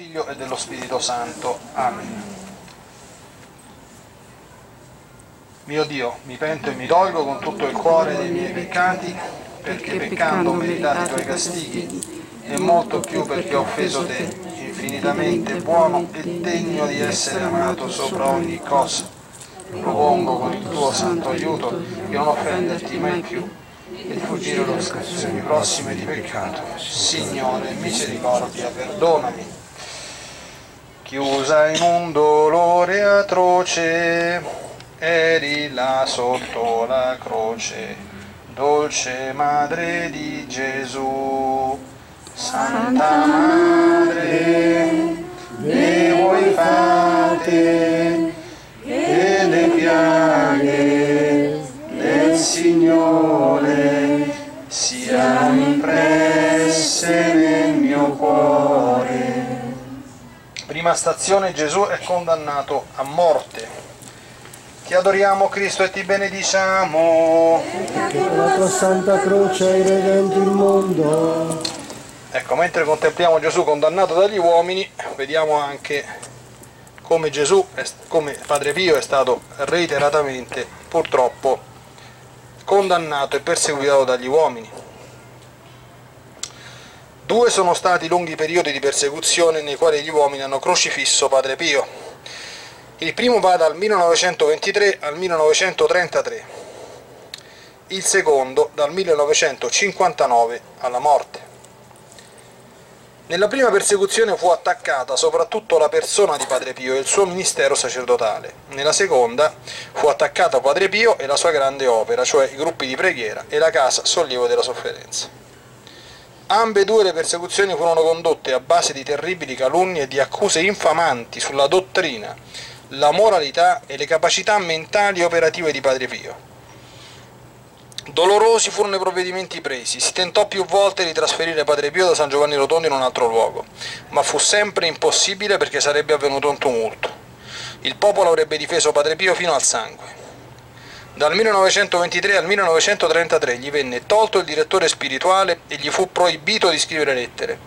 Figlio e dello Spirito Santo. Amen. Mio Dio, mi pento e mi dolgo con tutto il cuore dei miei peccati, perché peccando ho meritato i tuoi castighi, e molto più perché ho offeso te, infinitamente buono e degno di essere amato sopra ogni cosa. Propongo con il tuo santo aiuto di non offenderti mai più e di fuggire le occasioni prossime di peccato. Signore, misericordia, perdonami. Chiusa in un dolore atroce, eri là sotto la croce, dolce Madre di Gesù. Santa Madre, dei voi fate e le piaghe del Signore siano impresse Prima stazione Gesù è condannato a morte. Ti adoriamo Cristo e ti benediciamo. Che con la tua santa croce hai redento il mondo. Ecco, mentre contempliamo Gesù condannato dagli uomini, vediamo anche come Gesù, come Padre Pio è stato reiteratamente, purtroppo, condannato e perseguitato dagli uomini. Due sono stati i lunghi periodi di persecuzione nei quali gli uomini hanno crocifisso Padre Pio. Il primo va dal 1923 al 1933, il secondo dal 1959 alla morte. Nella prima persecuzione fu attaccata soprattutto la persona di Padre Pio e il suo ministero sacerdotale. Nella seconda fu attaccata Padre Pio e la sua grande opera, cioè i gruppi di preghiera e la casa sollievo della sofferenza. Ambedue le persecuzioni furono condotte a base di terribili calunnie e di accuse infamanti sulla dottrina, la moralità e le capacità mentali e operative di Padre Pio. Dolorosi furono i provvedimenti presi, si tentò più volte di trasferire Padre Pio da San Giovanni Rotondo in un altro luogo, ma fu sempre impossibile perché sarebbe avvenuto un tumulto. Il popolo avrebbe difeso Padre Pio fino al sangue. Dal 1923 al 1933 gli venne tolto il direttore spirituale e gli fu proibito di scrivere lettere.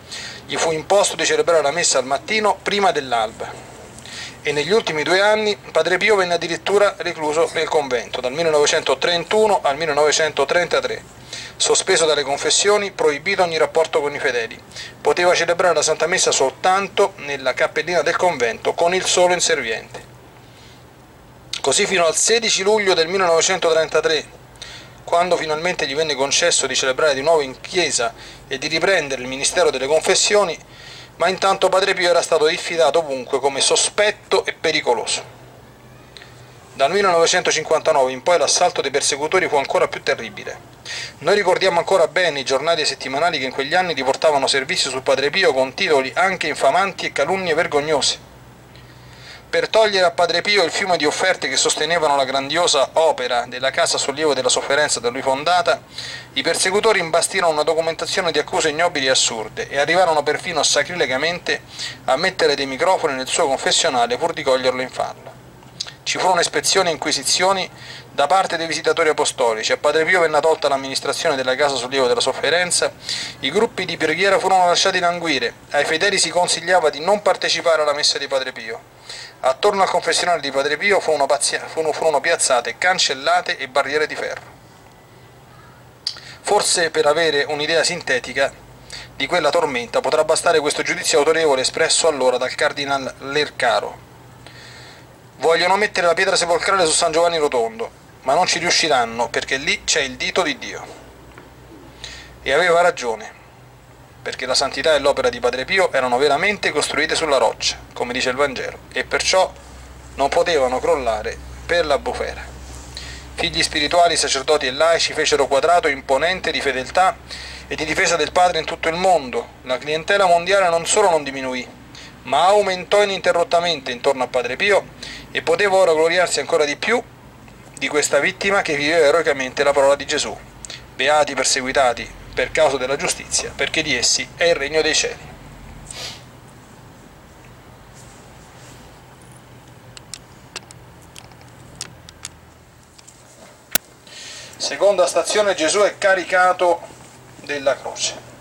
Gli fu imposto di celebrare la messa al mattino prima dell'alba e negli ultimi due anni Padre Pio venne addirittura recluso nel convento, dal 1931 al 1933. Sospeso dalle confessioni, proibito ogni rapporto con i fedeli. Poteva celebrare la Santa Messa soltanto nella cappellina del convento con il solo inserviente. Così fino al 16 luglio del 1933, quando finalmente gli venne concesso di celebrare di nuovo in chiesa e di riprendere il ministero delle confessioni, ma intanto Padre Pio era stato diffidato ovunque come sospetto e pericoloso. Dal 1959 in poi l'assalto dei persecutori fu ancora più terribile. Noi ricordiamo ancora bene i giornali e settimanali che in quegli anni riportavano servizi sul Padre Pio con titoli anche infamanti e calunnie vergognose. Per togliere a Padre Pio il fiume di offerte che sostenevano la grandiosa opera della Casa Sollievo della Sofferenza da lui fondata, i persecutori imbastirono una documentazione di accuse ignobili e assurde e arrivarono perfino sacrilegamente a mettere dei microfoni nel suo confessionale pur di coglierlo in fallo. Ci furono ispezioni e inquisizioni da parte dei visitatori apostolici, a Padre Pio venne tolta l'amministrazione della Casa Sollievo della Sofferenza, i gruppi di preghiera furono lasciati languire, ai fedeli si consigliava di non partecipare alla messa di Padre Pio. Attorno al confessionale di Padre Pio furono, furono piazzate cancellate e barriere di ferro. Forse per avere un'idea sintetica di quella tormenta potrà bastare questo giudizio autorevole espresso allora dal cardinal Lercaro. Vogliono mettere la pietra sepolcrale su San Giovanni Rotondo, ma non ci riusciranno perché lì c'è il dito di Dio. E aveva ragione perché la santità e l'opera di Padre Pio erano veramente costruite sulla roccia, come dice il Vangelo, e perciò non potevano crollare per la bufera. Figli spirituali, sacerdoti e laici fecero quadrato imponente di fedeltà e di difesa del Padre in tutto il mondo. La clientela mondiale non solo non diminuì, ma aumentò ininterrottamente intorno a Padre Pio e poteva ora gloriarsi ancora di più di questa vittima che viveva eroicamente la parola di Gesù. Beati perseguitati per causa della giustizia, perché di essi è il regno dei cieli. Seconda stazione, Gesù è caricato della croce.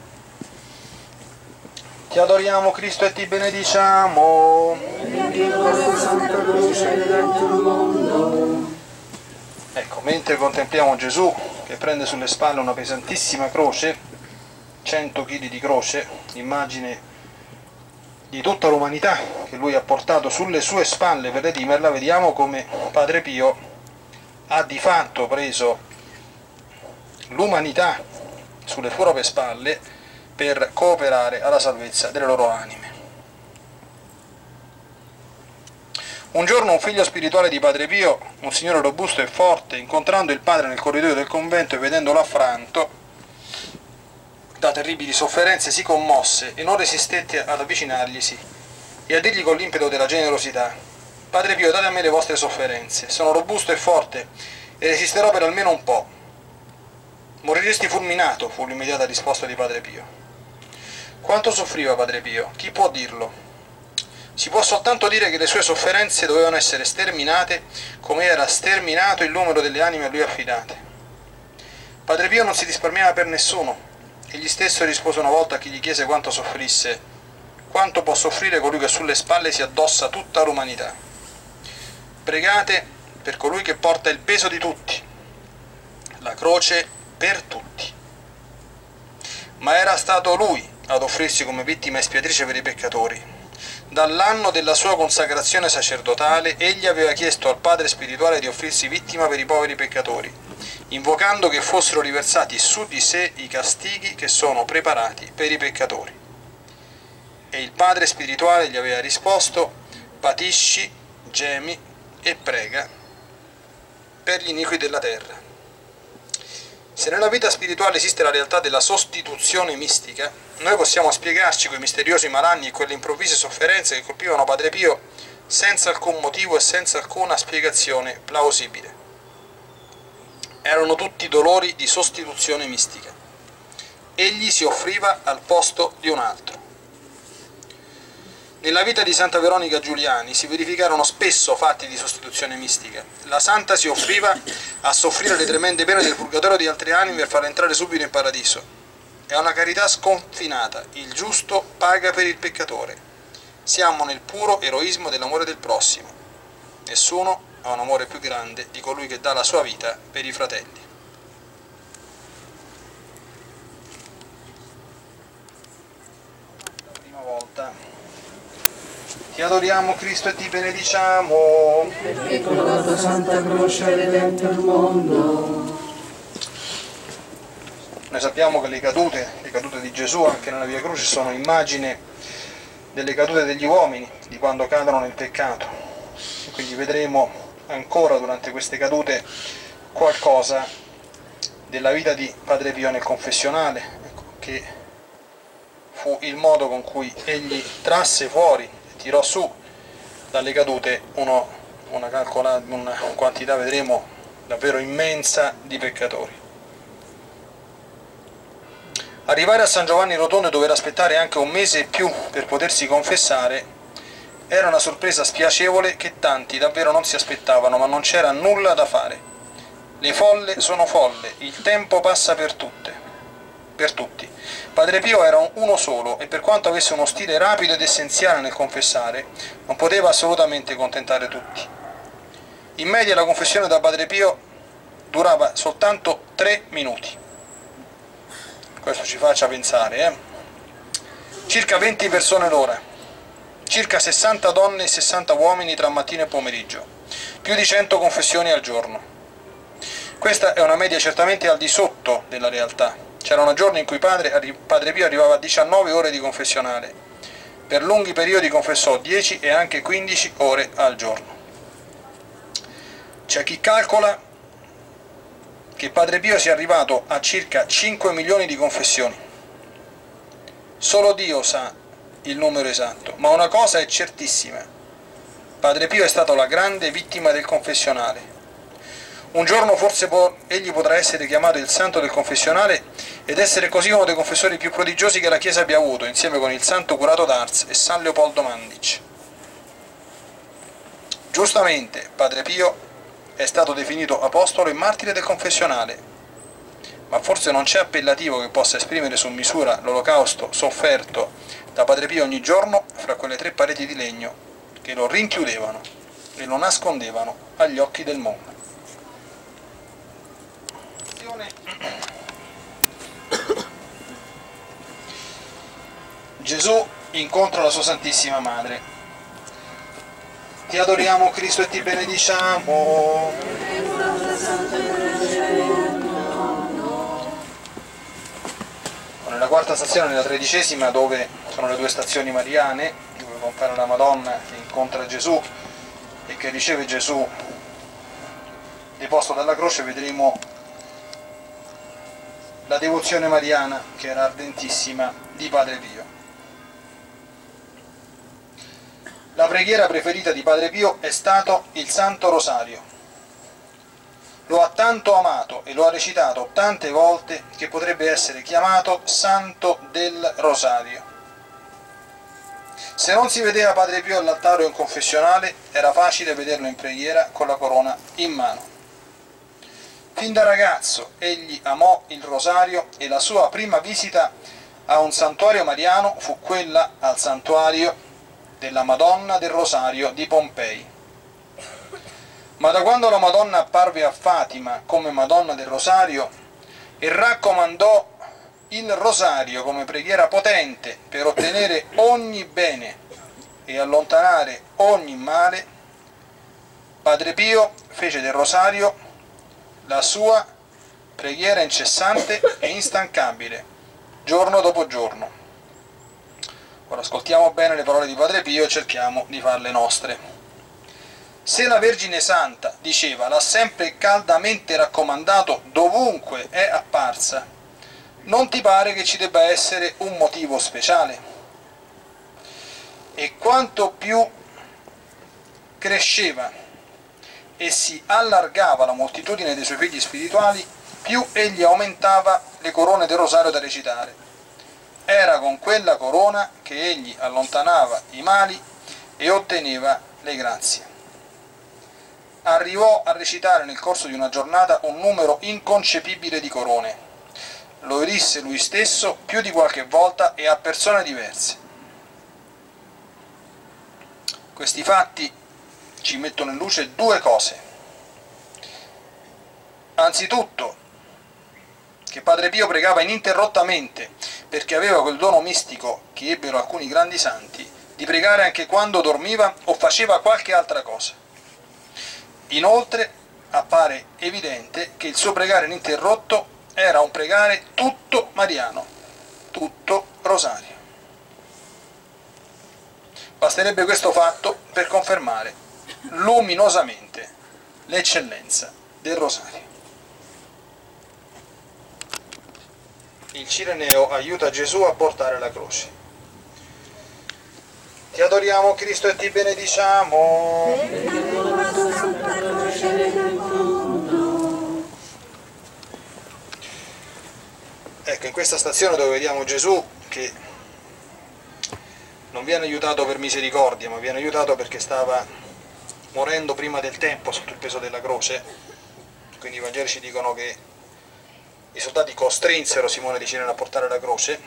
Ti adoriamo Cristo e ti benediciamo. Ecco, mentre contempliamo Gesù che prende sulle spalle una pesantissima croce, 100 kg di croce, immagine di tutta l'umanità che lui ha portato sulle sue spalle per redimerla, vediamo come Padre Pio ha di fatto preso l'umanità sulle proprie spalle per cooperare alla salvezza delle loro anime. Un giorno un figlio spirituale di Padre Pio, un signore robusto e forte, incontrando il padre nel corridoio del convento e vedendolo affranto da terribili sofferenze, si commosse e non resistette ad avvicinarglisi e a dirgli con l'impeto della generosità, Padre Pio, date a me le vostre sofferenze, sono robusto e forte e resisterò per almeno un po'. Moriresti fulminato, fu l'immediata risposta di Padre Pio. Quanto soffriva Padre Pio? Chi può dirlo? Si può soltanto dire che le sue sofferenze dovevano essere sterminate come era sterminato il numero delle anime a lui affidate. Padre Pio non si risparmiava per nessuno. Egli stesso rispose una volta a chi gli chiese quanto soffrisse, quanto può soffrire colui che sulle spalle si addossa tutta l'umanità. Pregate per colui che porta il peso di tutti, la croce per tutti. Ma era stato lui ad offrirsi come vittima espiatrice per i peccatori, Dall'anno della sua consacrazione sacerdotale, egli aveva chiesto al Padre spirituale di offrirsi vittima per i poveri peccatori, invocando che fossero riversati su di sé i castighi che sono preparati per i peccatori. E il Padre spirituale gli aveva risposto, patisci, gemi e prega per gli iniqui della terra. Se nella vita spirituale esiste la realtà della sostituzione mistica, noi possiamo spiegarci quei misteriosi malanni e quelle improvvise sofferenze che colpivano Padre Pio senza alcun motivo e senza alcuna spiegazione plausibile. Erano tutti dolori di sostituzione mistica. Egli si offriva al posto di un altro. Nella vita di Santa Veronica Giuliani si verificarono spesso fatti di sostituzione mistica. La santa si offriva a soffrire le tremende pene del purgatorio di altre anime per farle entrare subito in paradiso. È una carità sconfinata, il giusto paga per il peccatore. Siamo nel puro eroismo dell'amore del prossimo. Nessuno ha un amore più grande di colui che dà la sua vita per i fratelli. La prima volta ti adoriamo Cristo e ti benediciamo. Perché con la tua Santa Croce hai redento il mondo. Noi sappiamo che le cadute, le cadute di Gesù anche nella Via Croce sono immagine delle cadute degli uomini, di quando cadono nel peccato. Quindi vedremo ancora durante queste cadute qualcosa della vita di Padre Pio nel confessionale, ecco, che fu il modo con cui egli trasse fuori tirò su dalle cadute uno, una, una quantità, vedremo, davvero immensa di peccatori. Arrivare a San Giovanni Rotondo e dover aspettare anche un mese e più per potersi confessare era una sorpresa spiacevole che tanti davvero non si aspettavano, ma non c'era nulla da fare. Le folle sono folle, il tempo passa per tutte, per tutti. Padre Pio era uno solo e per quanto avesse uno stile rapido ed essenziale nel confessare, non poteva assolutamente contentare tutti. In media la confessione da Padre Pio durava soltanto tre minuti. Questo ci faccia pensare, eh? Circa 20 persone l'ora, circa 60 donne e 60 uomini tra mattino e pomeriggio, più di 100 confessioni al giorno. Questa è una media certamente al di sotto della realtà, C'erano giorni in cui padre, padre Pio arrivava a 19 ore di confessionale. Per lunghi periodi confessò 10 e anche 15 ore al giorno. C'è chi calcola che Padre Pio sia arrivato a circa 5 milioni di confessioni. Solo Dio sa il numero esatto, ma una cosa è certissima. Padre Pio è stato la grande vittima del confessionale un giorno forse può, egli potrà essere chiamato il santo del confessionale ed essere così uno dei confessori più prodigiosi che la Chiesa abbia avuto, insieme con il santo curato d'Ars e San Leopoldo Mandic. Giustamente, Padre Pio è stato definito apostolo e martire del confessionale, ma forse non c'è appellativo che possa esprimere su misura l'olocausto sofferto da Padre Pio ogni giorno fra quelle tre pareti di legno che lo rinchiudevano e lo nascondevano agli occhi del mondo. Gesù incontra la sua Santissima Madre. Ti adoriamo Cristo e ti benediciamo. Nella quarta stazione, nella tredicesima, dove sono le due stazioni mariane, dove compare la Madonna che incontra Gesù e che riceve Gesù deposto dalla croce, vedremo la devozione mariana che era ardentissima di Padre Pio. La preghiera preferita di Padre Pio è stato il Santo Rosario. Lo ha tanto amato e lo ha recitato tante volte che potrebbe essere chiamato Santo del Rosario. Se non si vedeva Padre Pio all'altare o in confessionale, era facile vederlo in preghiera con la corona in mano. Fin da ragazzo egli amò il rosario e la sua prima visita a un santuario mariano fu quella al santuario della Madonna del Rosario di Pompei. Ma da quando la Madonna apparve a Fatima come Madonna del Rosario e raccomandò il Rosario come preghiera potente per ottenere ogni bene e allontanare ogni male, Padre Pio fece del Rosario la sua preghiera incessante e instancabile, giorno dopo giorno. Ora ascoltiamo bene le parole di Padre Pio e cerchiamo di farle nostre. Se la Vergine Santa, diceva, l'ha sempre caldamente raccomandato dovunque è apparsa, non ti pare che ci debba essere un motivo speciale? E quanto più cresceva e si allargava la moltitudine dei suoi figli spirituali, più egli aumentava le corone del rosario da recitare era con quella corona che egli allontanava i mali e otteneva le grazie. Arrivò a recitare nel corso di una giornata un numero inconcepibile di corone. Lo erisse lui stesso più di qualche volta e a persone diverse. Questi fatti ci mettono in luce due cose. Anzitutto, che Padre Pio pregava ininterrottamente perché aveva quel dono mistico che ebbero alcuni grandi santi di pregare anche quando dormiva o faceva qualche altra cosa. Inoltre appare evidente che il suo pregare ininterrotto era un pregare tutto mariano, tutto rosario. Basterebbe questo fatto per confermare luminosamente l'eccellenza del rosario. il Cireneo aiuta Gesù a portare la croce. Ti adoriamo Cristo e ti benediciamo. Ecco, in questa stazione dove vediamo Gesù che non viene aiutato per misericordia, ma viene aiutato perché stava morendo prima del tempo sotto il peso della croce, quindi i Vangeli ci dicono che i soldati costrinsero Simone di Cirene a portare la croce,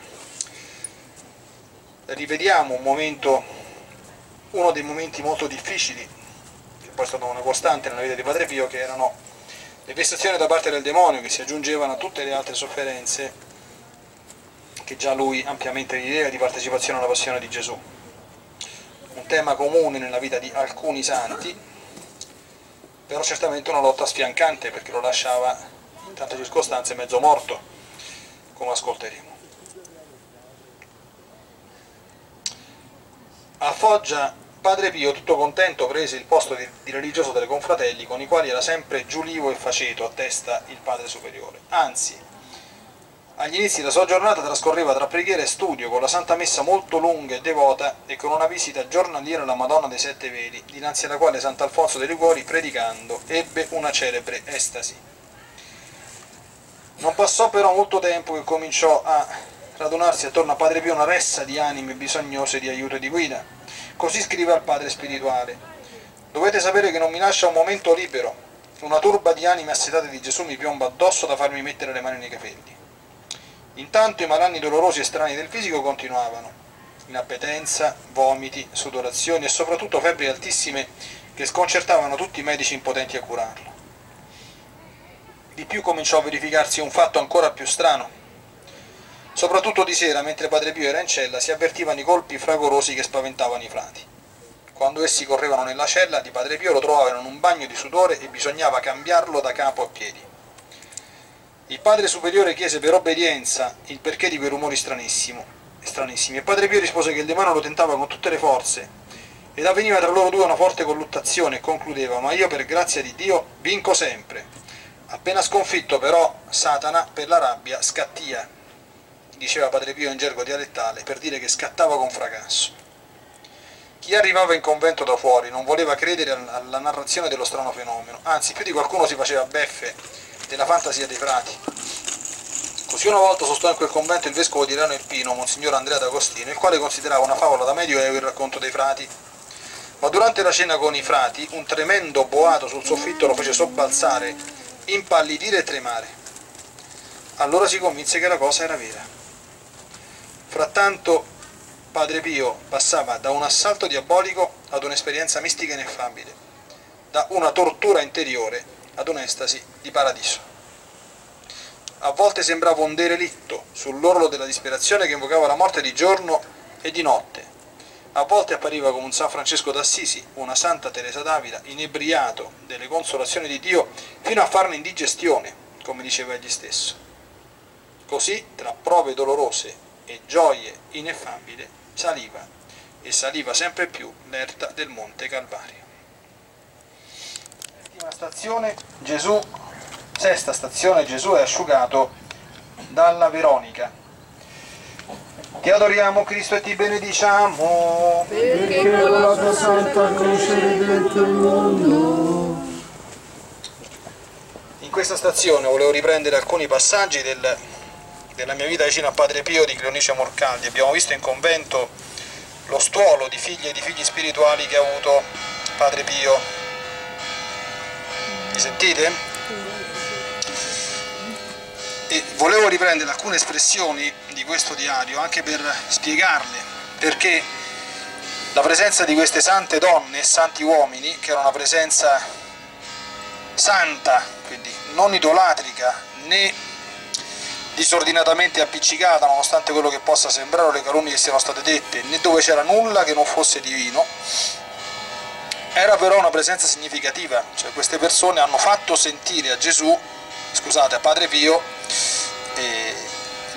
rivediamo un momento, uno dei momenti molto difficili, che poi è stata una costante nella vita di Padre Pio, che erano le vessazioni da parte del demonio che si aggiungevano a tutte le altre sofferenze che già lui ampiamente rideva di partecipazione alla passione di Gesù. Un tema comune nella vita di alcuni santi, però certamente una lotta sfiancante perché lo lasciava in tante circostanze mezzo morto, come ascolteremo. A Foggia Padre Pio, tutto contento, prese il posto di, di, religioso delle confratelli, con i quali era sempre giulivo e faceto a testa il Padre Superiore. Anzi, agli inizi della sua giornata trascorreva tra preghiera e studio, con la Santa Messa molto lunga e devota e con una visita giornaliera alla Madonna dei Sette Veli, dinanzi alla quale Sant'Alfonso dei Liguori, predicando, ebbe una celebre estasi. Non passò però molto tempo che cominciò a radunarsi attorno a Padre Pio una ressa di anime bisognose di aiuto e di guida. Così scrive al Padre spirituale. Dovete sapere che non mi lascia un momento libero una turba di anime assetate di Gesù mi piomba addosso da farmi mettere le mani nei capelli. Intanto i malanni dolorosi e strani del fisico continuavano. Inappetenza, vomiti, sudorazioni e soprattutto febbri altissime che sconcertavano tutti i medici impotenti a curarlo. Di più cominciò a verificarsi un fatto ancora più strano. Soprattutto di sera, mentre Padre Pio era in cella, si avvertivano i colpi fragorosi che spaventavano i frati. Quando essi correvano nella cella di Padre Pio lo trovavano in un bagno di sudore e bisognava cambiarlo da capo a piedi. Il padre superiore chiese per obbedienza il perché di quei rumori stranissimi. E Padre Pio rispose che il demonio lo tentava con tutte le forze ed avveniva tra loro due una forte colluttazione e concludeva ma io per grazia di Dio vinco sempre Appena sconfitto però Satana per la rabbia scattia, diceva Padre Pio in gergo dialettale, per dire che scattava con fracasso. Chi arrivava in convento da fuori non voleva credere alla narrazione dello strano fenomeno, anzi più di qualcuno si faceva beffe della fantasia dei frati. Così una volta sostò in quel convento il vescovo di Rano Irpino, Monsignor Andrea D'Agostino, il quale considerava una favola da medioevo il racconto dei frati. Ma durante la cena con i frati un tremendo boato sul soffitto lo fece sobbalzare impallidire e tremare. Allora si convinse che la cosa era vera. Frattanto Padre Pio passava da un assalto diabolico ad un'esperienza mistica ineffabile, da una tortura interiore ad un'estasi di paradiso. A volte sembrava un derelitto sull'orlo della disperazione che invocava la morte di giorno e di notte, a volte appariva come un San Francesco d'Assisi, una Santa Teresa d'Avila, inebriato delle consolazioni di Dio, fino a farne indigestione, come diceva egli stesso. Così, tra prove dolorose e gioie ineffabili, saliva e saliva sempre più l'erta del Monte Calvario. Settima stazione, Gesù, sesta stazione, Gesù è asciugato dalla Veronica, ti adoriamo Cristo e ti benediciamo. Perché con la tua santa croce redente il mondo. In questa stazione volevo riprendere alcuni passaggi del, della mia vita vicino a Padre Pio di Cleonice Morcaldi. Abbiamo visto in convento lo stuolo di figli e di figli spirituali che ha avuto Padre Pio. Mi sentite? E volevo riprendere alcune espressioni di questo diario anche per spiegarle perché la presenza di queste sante donne e santi uomini, che era una presenza santa, quindi non idolatrica né disordinatamente appiccicata, nonostante quello che possa sembrare o le calunnie che siano state dette, né dove c'era nulla che non fosse divino, era però una presenza significativa, cioè queste persone hanno fatto sentire a Gesù, scusate, a Padre Pio, eh,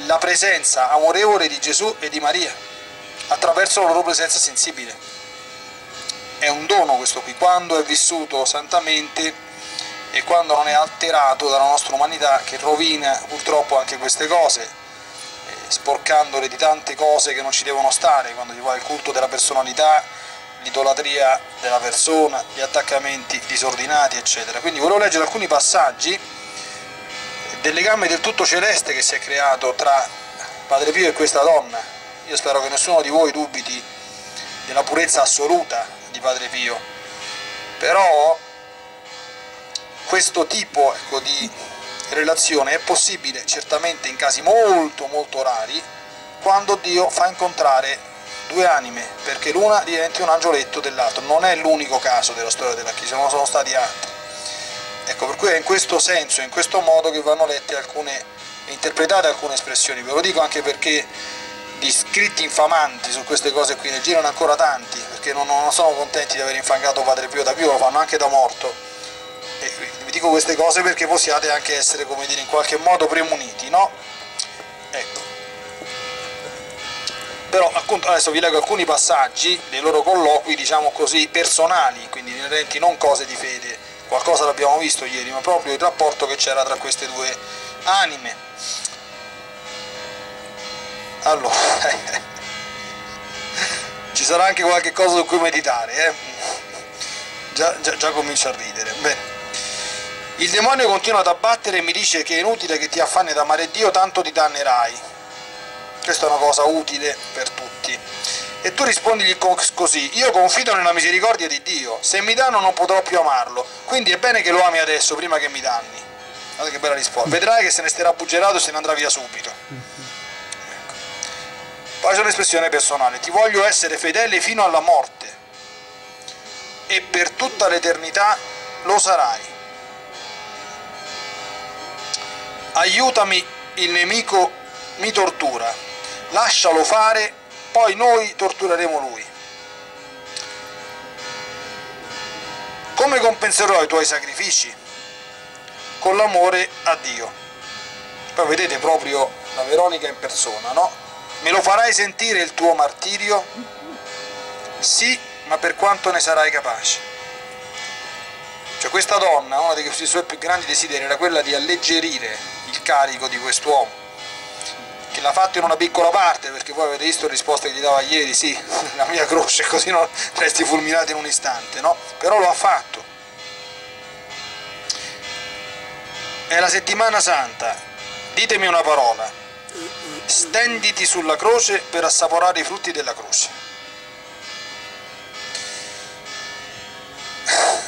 la presenza amorevole di Gesù e di Maria attraverso la loro presenza sensibile. È un dono questo qui, quando è vissuto santamente e quando non è alterato dalla nostra umanità che rovina purtroppo anche queste cose, eh, sporcandole di tante cose che non ci devono stare, quando si fa il culto della personalità, l'idolatria della persona, gli attaccamenti disordinati, eccetera. Quindi volevo leggere alcuni passaggi del legame del tutto celeste che si è creato tra Padre Pio e questa donna. Io spero che nessuno di voi dubiti della purezza assoluta di Padre Pio, però questo tipo ecco, di relazione è possibile certamente in casi molto molto rari quando Dio fa incontrare due anime, perché l'una diventi un angioletto dell'altro, non è l'unico caso della storia della Chiesa, non sono stati altri. Ecco, per cui è in questo senso, in questo modo che vanno lette alcune, interpretate alcune espressioni. Ve lo dico anche perché di scritti infamanti su queste cose qui ne girano ancora tanti, perché non, non sono contenti di aver infangato Padre Pio da Pio, lo fanno anche da morto. E vi dico queste cose perché possiate anche essere, come dire, in qualche modo premuniti, no? Ecco. Però appunto adesso vi leggo alcuni passaggi dei loro colloqui, diciamo così, personali, quindi inerenti non cose di fede qualcosa l'abbiamo visto ieri, ma proprio il rapporto che c'era tra queste due anime. Allora, ci sarà anche qualche cosa su cui meditare, eh? già, già, già comincio a ridere. Bene. Il demonio continua ad abbattere e mi dice che è inutile che ti affanni ad amare Dio, tanto ti dannerai. Questa è una cosa utile per tutti. E tu rispondigli così, io confido nella misericordia di Dio, se mi danno non potrò più amarlo, quindi è bene che lo ami adesso prima che mi danni. Guarda che bella risposta. Vedrai che se ne starà buggerato e se ne andrà via subito. Ecco. Poi c'è un'espressione personale, ti voglio essere fedele fino alla morte e per tutta l'eternità lo sarai. Aiutami, il nemico mi tortura, lascialo fare poi noi tortureremo lui. Come compenserò i tuoi sacrifici? Con l'amore a Dio. Poi vedete proprio la Veronica in persona, no? Me lo farai sentire il tuo martirio? Sì, ma per quanto ne sarai capace. Cioè questa donna, uno dei suoi più grandi desideri era quella di alleggerire il carico di quest'uomo che l'ha fatto in una piccola parte, perché voi avete visto la risposta che gli dava ieri, sì, la mia croce, così non resti fulminato in un istante, no? Però lo ha fatto. È la settimana santa, ditemi una parola, stenditi sulla croce per assaporare i frutti della croce.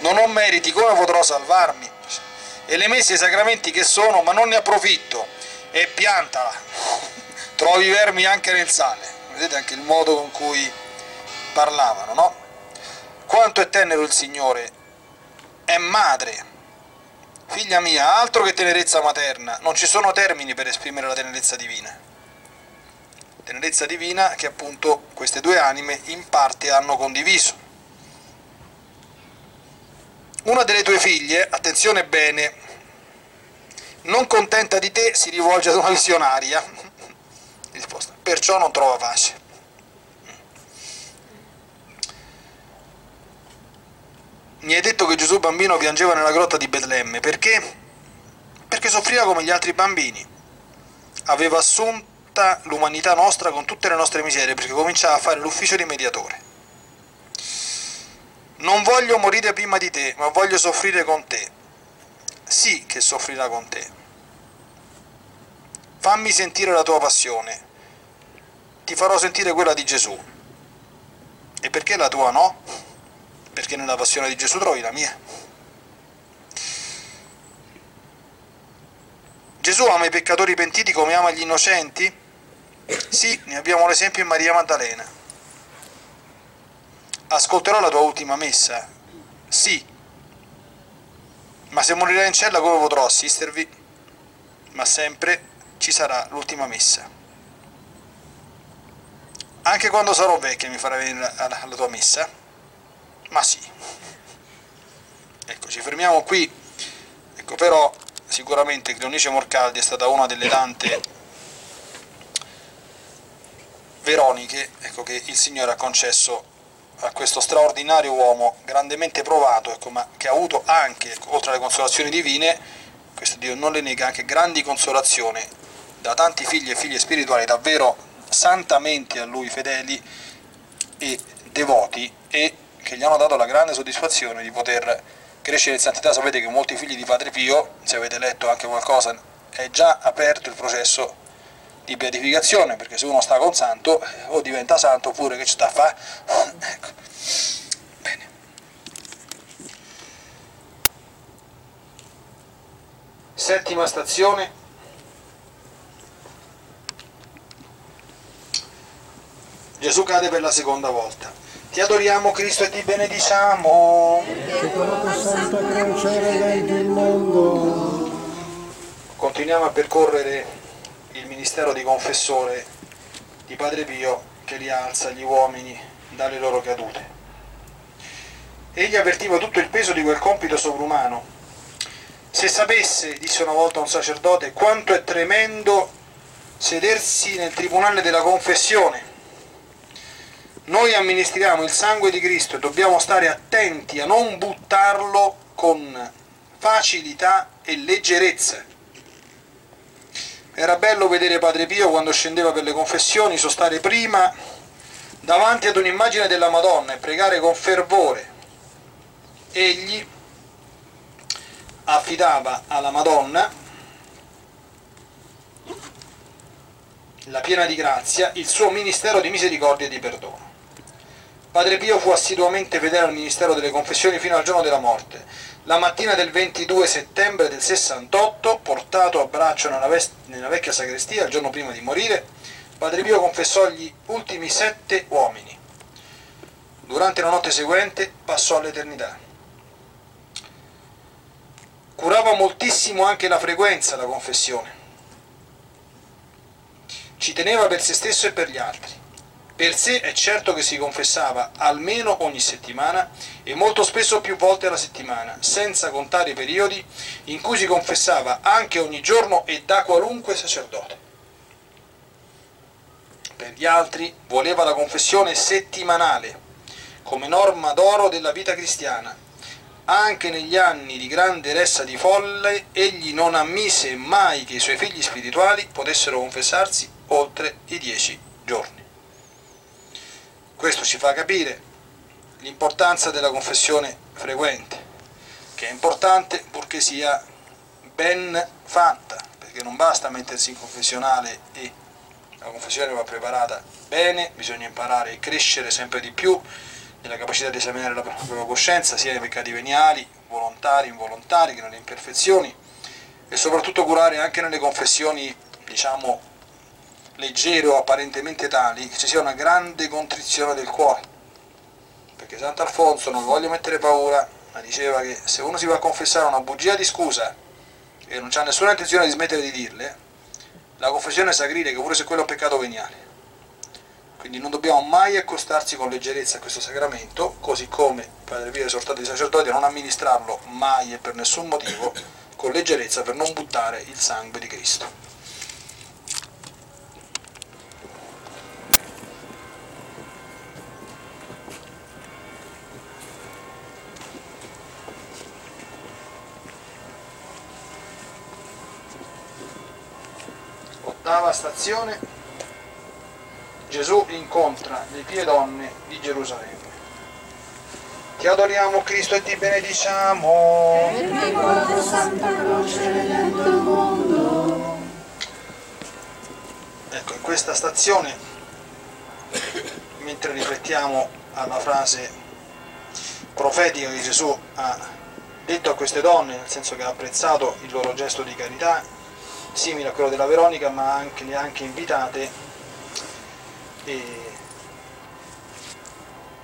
Non ho meriti, come potrò salvarmi? E le messe ai sacramenti che sono, ma non ne approfitto e piantala. Trovi vermi anche nel sale. Vedete anche il modo con cui parlavano, no? Quanto è tenero il Signore. È madre. Figlia mia, altro che tenerezza materna, non ci sono termini per esprimere la tenerezza divina. Tenerezza divina che appunto queste due anime in parte hanno condiviso. Una delle tue figlie, attenzione bene, non contenta di te si rivolge ad una visionaria, risposta, perciò non trova pace. Mi hai detto che Gesù bambino piangeva nella grotta di Betlemme, perché? Perché soffriva come gli altri bambini. Aveva assunta l'umanità nostra con tutte le nostre miserie, perché cominciava a fare l'ufficio di mediatore. Non voglio morire prima di te, ma voglio soffrire con te sì che soffrirà con te. Fammi sentire la tua passione, ti farò sentire quella di Gesù. E perché la tua no? Perché nella passione di Gesù trovi la mia. Gesù ama i peccatori pentiti come ama gli innocenti? Sì, ne abbiamo l'esempio in Maria Maddalena. Ascolterò la tua ultima messa? Sì, ma se morirai in cella come potrò assistervi? Ma sempre ci sarà l'ultima messa. Anche quando sarò vecchia mi farai venire alla tua messa? Ma sì. Ecco, ci fermiamo qui. Ecco, però sicuramente Cleonice Morcaldi è stata una delle tante Veroniche ecco, che il Signore ha concesso a questo straordinario uomo grandemente provato, ecco, ma che ha avuto anche, ecco, oltre alle consolazioni divine, questo Dio non le nega anche grandi consolazioni da tanti figli e figlie spirituali davvero santamente a lui fedeli e devoti e che gli hanno dato la grande soddisfazione di poter crescere in santità. Sapete che molti figli di Padre Pio, se avete letto anche qualcosa, è già aperto il processo di beatificazione, perché se uno sta con santo o diventa santo oppure che ci sta a fare. ecco. Bene. Settima stazione. Gesù cade per la seconda volta. Ti adoriamo Cristo e ti benediciamo. Santa croce mondo. Continuiamo a percorrere ministero di confessore di Padre Pio che rialza gli uomini dalle loro cadute. Egli avvertiva tutto il peso di quel compito sovrumano. Se sapesse, disse una volta un sacerdote, quanto è tremendo sedersi nel tribunale della confessione. Noi amministriamo il sangue di Cristo e dobbiamo stare attenti a non buttarlo con facilità e leggerezza. Era bello vedere Padre Pio quando scendeva per le confessioni, sostare prima davanti ad un'immagine della Madonna e pregare con fervore. Egli affidava alla Madonna la piena di grazia, il suo ministero di misericordia e di perdono. Padre Pio fu assiduamente fedele al ministero delle confessioni fino al giorno della morte. La mattina del 22 settembre del 68, portato a braccio nella, vest- nella vecchia sagrestia, il giorno prima di morire, Padre Pio confessò gli ultimi sette uomini. Durante la notte seguente passò all'eternità. Curava moltissimo anche la frequenza la confessione. Ci teneva per se stesso e per gli altri. Per sé è certo che si confessava almeno ogni settimana e molto spesso più volte alla settimana, senza contare i periodi in cui si confessava anche ogni giorno e da qualunque sacerdote. Per gli altri voleva la confessione settimanale, come norma d'oro della vita cristiana. Anche negli anni di grande ressa di folle, egli non ammise mai che i suoi figli spirituali potessero confessarsi oltre i dieci giorni. Questo ci fa capire l'importanza della confessione frequente, che è importante purché sia ben fatta, perché non basta mettersi in confessionale e la confessione va preparata bene, bisogna imparare e crescere sempre di più nella capacità di esaminare la propria coscienza, sia nei peccati veniali, volontari, involontari, che nelle imperfezioni, e soprattutto curare anche nelle confessioni, diciamo, leggere o apparentemente tali, che ci sia una grande contrizione del cuore. Perché Sant'Alfonso, non voglio mettere paura, ma diceva che se uno si va a confessare una bugia di scusa e non ha nessuna intenzione di smettere di dirle, la confessione è sacrilega, pure se quello è un peccato veniale. Quindi non dobbiamo mai accostarsi con leggerezza a questo sacramento, così come Padre Pio ha esortato i sacerdoti a non amministrarlo mai e per nessun motivo con leggerezza per non buttare il sangue di Cristo. Ottava stazione, Gesù incontra le pie donne di Gerusalemme. Ti adoriamo Cristo e ti benediciamo. Perché con santa croce redento il mondo. Ecco, in questa stazione, mentre riflettiamo alla frase profetica che Gesù ha detto a queste donne, nel senso che ha apprezzato il loro gesto di carità, simile a quello della Veronica, ma anche, le anche invitate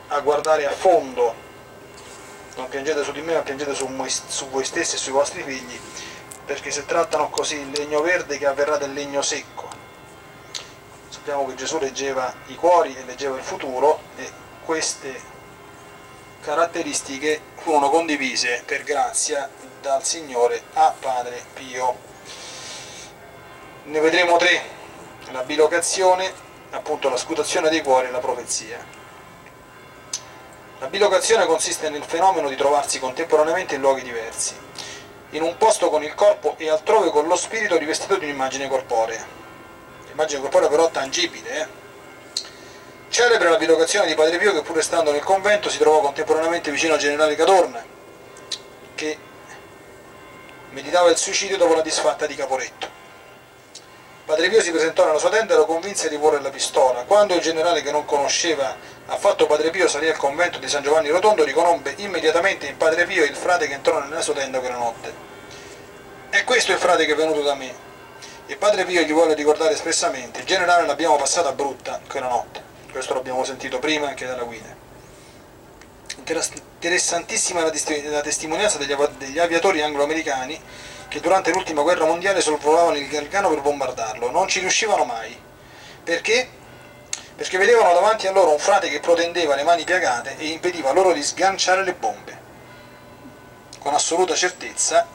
a guardare a fondo. Non piangete su di me, ma piangete su, su voi stessi e sui vostri figli, perché se trattano così il legno verde che avverrà del legno secco. Sappiamo che Gesù leggeva i cuori e leggeva il futuro e queste caratteristiche furono condivise per grazia dal Signore a Padre Pio. Ne vedremo tre, la bilocazione, appunto la scutazione dei cuori e la profezia. La bilocazione consiste nel fenomeno di trovarsi contemporaneamente in luoghi diversi, in un posto con il corpo e altrove con lo spirito rivestito di un'immagine corporea. L'immagine corporea però tangibile, eh? Celebre la bilocazione di Padre Pio che pur stando nel convento si trovò contemporaneamente vicino al generale Cadorna, che meditava il suicidio dopo la disfatta di Caporetto. Padre Pio si presentò nella sua tenda e lo convinse di porre la pistola. Quando il generale che non conosceva affatto Padre Pio salì al convento di San Giovanni Rotondo, riconobbe immediatamente in Padre Pio il frate che entrò nella sua tenda quella notte. È questo il frate che è venuto da me. E Padre Pio gli vuole ricordare espressamente, il generale l'abbiamo passata brutta quella notte. Questo l'abbiamo sentito prima anche dalla guida. Interes- Interessantissima la, la testimonianza degli, degli aviatori anglo-americani che durante l'ultima guerra mondiale sorvolavano il Gargano per bombardarlo. Non ci riuscivano mai. Perché? Perché vedevano davanti a loro un frate che protendeva le mani piagate e impediva loro di sganciare le bombe. Con assoluta certezza,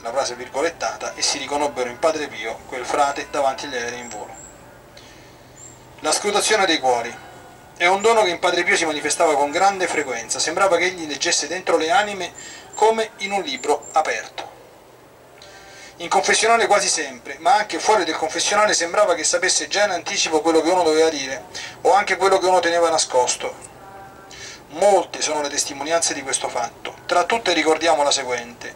la frase virgolettata, e si riconobbero in Padre Pio quel frate davanti agli aerei in volo. La scrutazione dei cuori. È un dono che in Padre Pio si manifestava con grande frequenza, sembrava che egli leggesse dentro le anime come in un libro aperto. In confessionale quasi sempre, ma anche fuori del confessionale sembrava che sapesse già in anticipo quello che uno doveva dire, o anche quello che uno teneva nascosto. Molte sono le testimonianze di questo fatto. Tra tutte ricordiamo la seguente.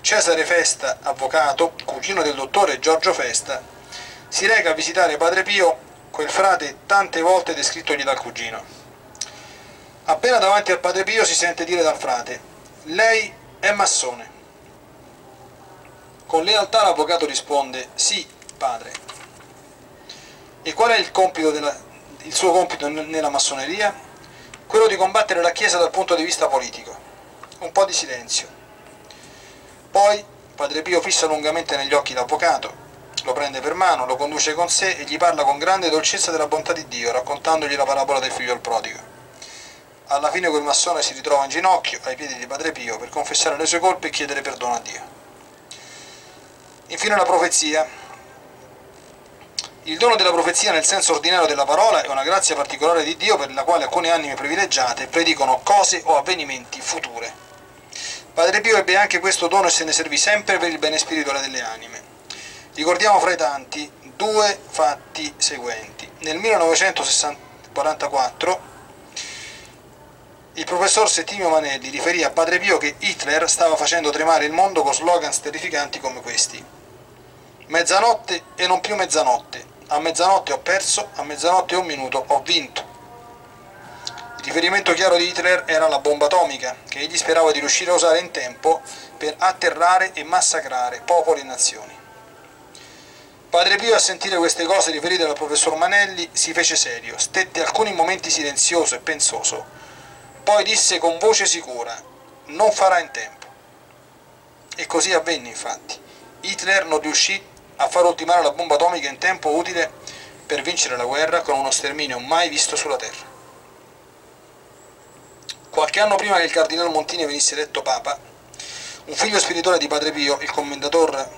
Cesare Festa, avvocato, cugino del dottore Giorgio Festa, si reca a visitare Padre Pio, quel frate tante volte descrittogli dal cugino. Appena davanti al Padre Pio si sente dire dal frate, lei è massone. Con lealtà l'avvocato risponde, sì, padre. E qual è il, compito della, il suo compito nella massoneria? Quello di combattere la Chiesa dal punto di vista politico. Un po' di silenzio. Poi Padre Pio fissa lungamente negli occhi l'avvocato, lo prende per mano, lo conduce con sé e gli parla con grande dolcezza della bontà di Dio, raccontandogli la parabola del figlio del prodigo. Alla fine quel massone si ritrova in ginocchio ai piedi di Padre Pio per confessare le sue colpe e chiedere perdono a Dio. Infine la profezia. Il dono della profezia nel senso ordinario della parola è una grazia particolare di Dio per la quale alcune anime privilegiate predicono cose o avvenimenti future. Padre Pio ebbe anche questo dono e se ne servì sempre per il bene spirituale delle anime. Ricordiamo fra i tanti due fatti seguenti. Nel 1944 il professor Settimio Manelli riferì a Padre Pio che Hitler stava facendo tremare il mondo con slogan terrificanti come questi. Mezzanotte e non più mezzanotte. A mezzanotte ho perso, a mezzanotte e un minuto ho vinto. Il riferimento chiaro di Hitler era la bomba atomica, che egli sperava di riuscire a usare in tempo per atterrare e massacrare popoli e nazioni. Padre Pio a sentire queste cose riferite dal professor Manelli si fece serio, stette alcuni momenti silenzioso e pensoso, poi disse con voce sicura, non farà in tempo. E così avvenne infatti. Hitler non riuscì a far ultimare la bomba atomica in tempo utile per vincere la guerra con uno sterminio mai visto sulla Terra. Qualche anno prima che il cardinale Montini venisse eletto Papa, un figlio spirituale di Padre Pio, il commendator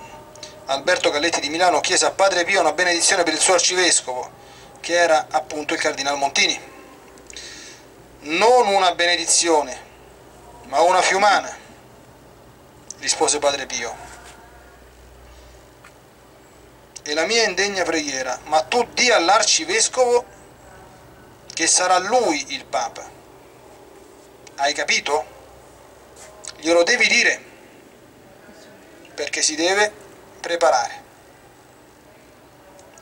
Alberto Galletti di Milano, chiese a Padre Pio una benedizione per il suo arcivescovo, che era appunto il cardinale Montini. Non una benedizione, ma una fiumana, rispose Padre Pio. E la mia indegna preghiera, ma tu di all'arcivescovo che sarà lui il Papa. Hai capito? Glielo devi dire, perché si deve preparare.